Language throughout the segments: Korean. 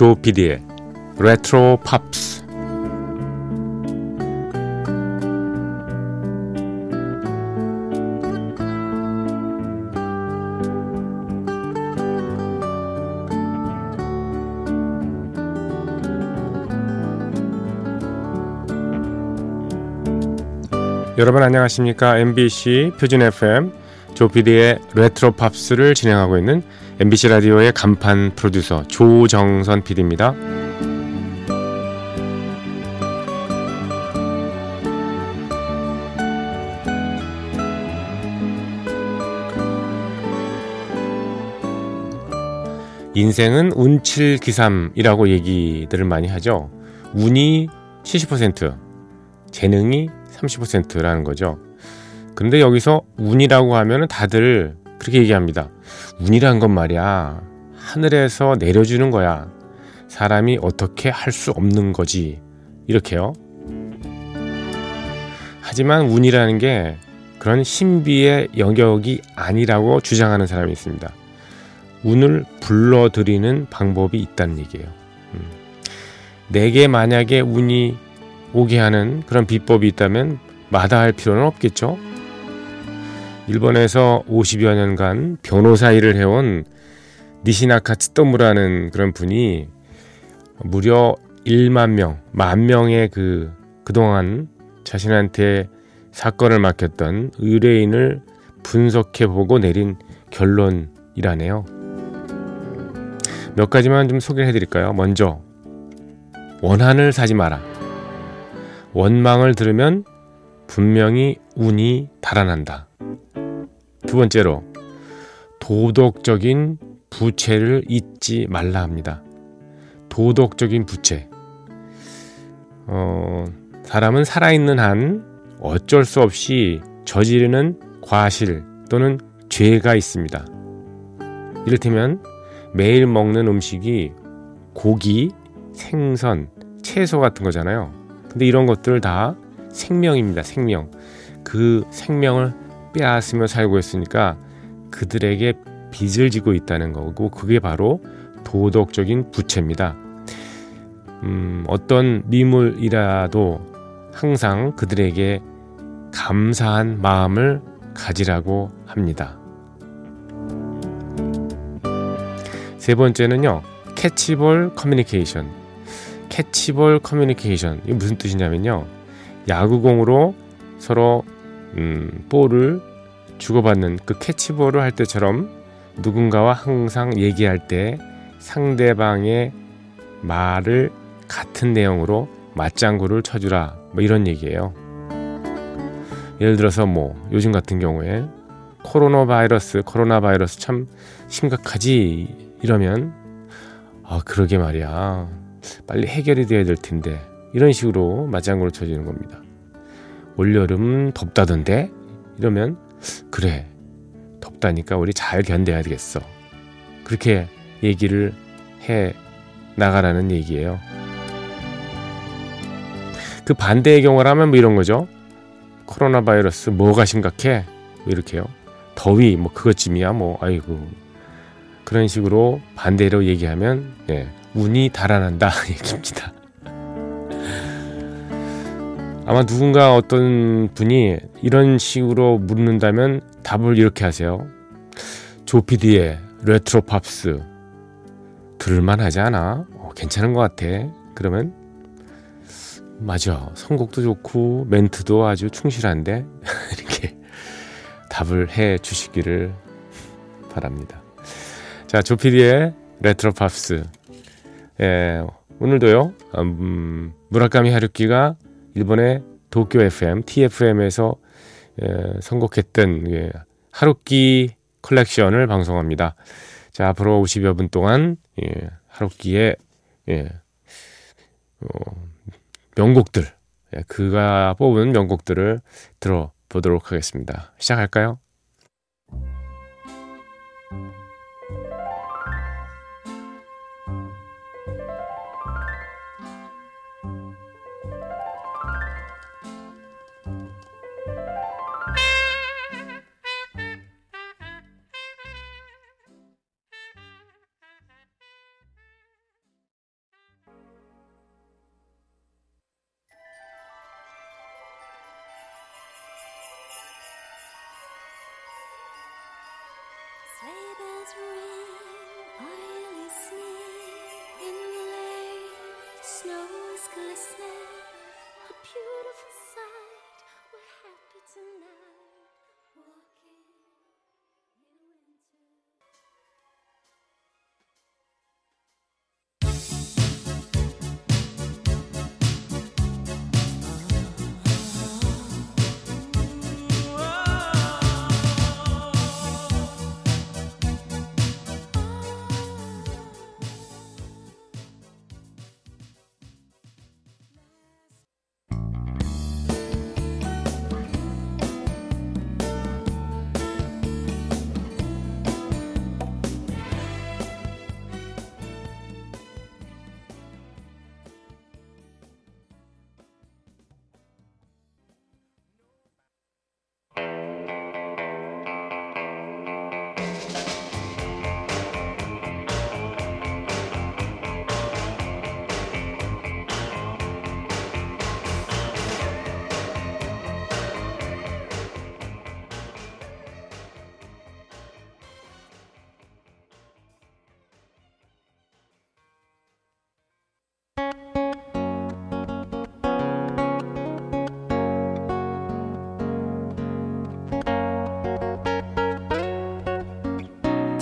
조 PD의 레트로 팝스. 여러분 안녕하십니까? MBC 표준 FM 조피디의 레트로 팝스를 진행하고 있는 MBC 라디오의 간판 프로듀서 조정선 PD입니다. 인생은 운칠기삼이라고 얘기들을 많이 하죠. 운이 70%, 재능이 30%라는 거죠. 근데 여기서 운이라고 하면 다들 그렇게 얘기합니다. 운이란 건 말이야. 하늘에서 내려주는 거야. 사람이 어떻게 할 수 없는 거지. 이렇게요. 하지만 운이라는 게 그런 신비의 영역이 아니라고 주장하는 사람이 있습니다. 운을 불러들이는 방법이 있다는 얘기예요. 음. 내게 만약에 운이 오게 하는 그런 비법이 있다면 마다할 필요는 없겠죠. 일본에서 50여 년간 변호사 일을 해온 니시나카 츠토무라는 그런 분이 무려 1만 명, 만 명의 그 그동안 자신한테 사건을 맡겼던 의뢰인을 분석해 보고 내린 결론이라네요. 몇 가지만 좀 소개해 드릴까요? 먼저 원한을 사지 마라. 원망을 들으면 분명히 운이 달아난다. 두 번째로 도덕적인 부채를 잊지 말라 합니다. 도덕적인 부채. 어, 사람은 살아있는 한 어쩔 수 없이 저지르는 과실 또는 죄가 있습니다. 이를테면 매일 먹는 음식이 고기, 생선, 채소 같은 거잖아요. 근데 이런 것들 다 생명입니다. 생명. 그 생명을 빼앗으며 살고 있으니까 그들에게 빚을 지고 있다는 거고 그게 바로 도덕적인 부채입니다. 음, 어떤 미물이라도 항상 그들에게 감사한 마음을 가지라고 합니다. 세 번째는요, 캐치볼 커뮤니케이션. 캐치볼 커뮤니케이션. 이게 무슨 뜻이냐면요, 야구공으로 서로 음, 볼을 주고받는 그 캐치볼을 할 때처럼 누군가와 항상 얘기할 때 상대방의 말을 같은 내용으로 맞장구를 쳐주라 뭐 이런 얘기예요. 예를 들어서 뭐 요즘 같은 경우에 코로나 바이러스 코로나 바이러스 참 심각하지 이러면 아 그러게 말이야 빨리 해결이 돼야 될 텐데 이런 식으로 맞장구를 쳐주는 겁니다. 올여름 덥다던데? 이러면 그래 덥다니까 우리 잘 견뎌야 되겠어. 그렇게 얘기를 해 나가라는 얘기예요. 그 반대의 경우라면 뭐 이런 거죠? 코로나 바이러스 뭐가 심각해? 뭐 이렇게요. 더위 뭐 그것쯤이야 뭐. 아이고. 그런 식으로 반대로 얘기하면 네, 운이 달아난다 얘기입니다 아마 누군가 어떤 분이 이런 식으로 묻는다면 답을 이렇게 하세요. 조피디의 레트로 팝스 들을만 하지 않아? 어, 괜찮은 것 같아. 그러면 맞아. 선곡도 좋고 멘트도 아주 충실한데 이렇게 답을 해 주시기를 바랍니다. 자, 조피디의 레트로 팝스. 예, 오늘도요. 음, 무라카미 하루키가 일본의 도쿄 FM, TFM에서 예, 선곡했던 예, 하루키 컬렉션을 방송합니다. 자, 앞으로 50여 분 동안 예, 하루키의 예, 어, 명곡들, 예, 그가 뽑은 명곡들을 들어보도록 하겠습니다. 시작할까요?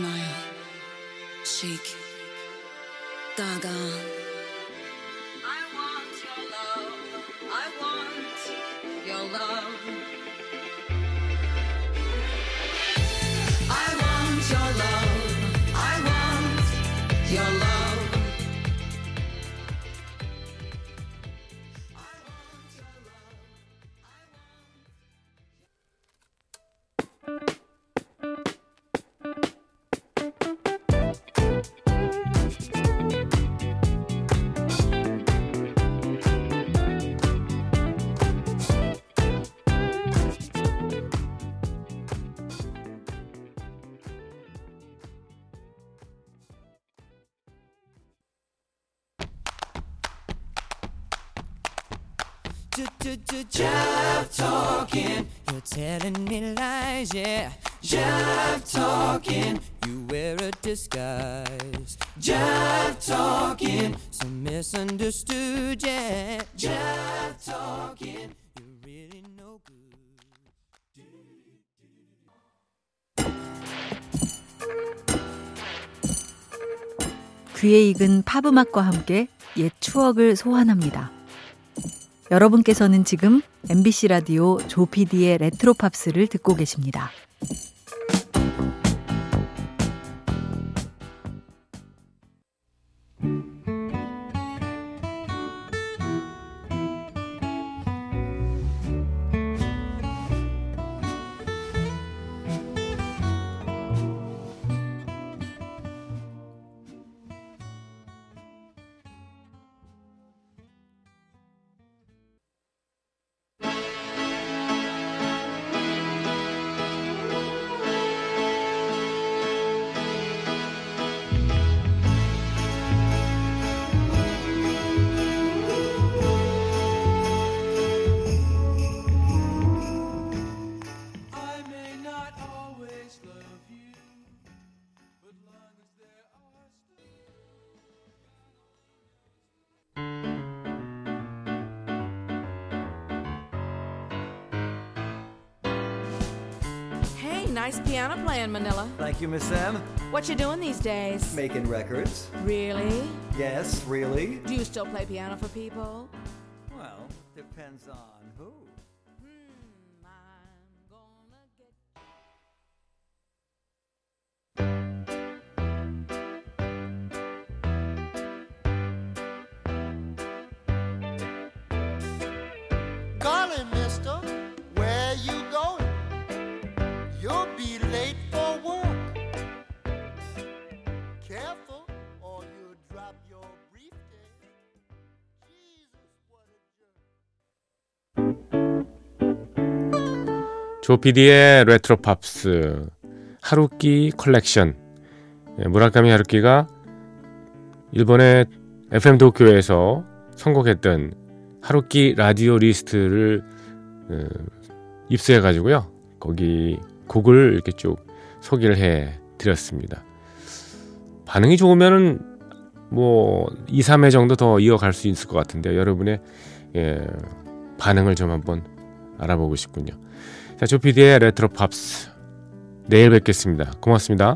Nile, Sheik, Gaga. I want your love. I want your love. Jive talking, you're telling me lies, yeah. Jive talking, you wear a disguise. Jive talking, so misunderstood, yeah. Jive talking, you're really no good. 귀에 익은 팝 음악과 함께 옛 추억을 소환합니다. 여러분께서는 지금 MBC 라디오 조피디의 레트로 팝스를 듣고 계십니다. Nice piano playing, Manila. Thank you, Miss M. What you doing these days? Making records. Really? Yes, really? Do you still play piano for people? Well, depends on who. 조피디의 레트로 팝스 하루키 컬렉션. 예, 무라카미 하루키가 일본의 FM 도쿄에서 선곡했던 하루키 라디오 리스트를 어, 입수해 가지고요. 거기 곡을 이렇게 쭉 소개를 해 드렸습니다. 반응이 좋으면은 뭐 2, 3회 정도 더 이어갈 수 있을 것 같은데 여러분의 예, 반응을 좀 한번 알아보고 싶군요 자, 조피디의 레트로 팝스. 내일 뵙겠습니다. 고맙습니다.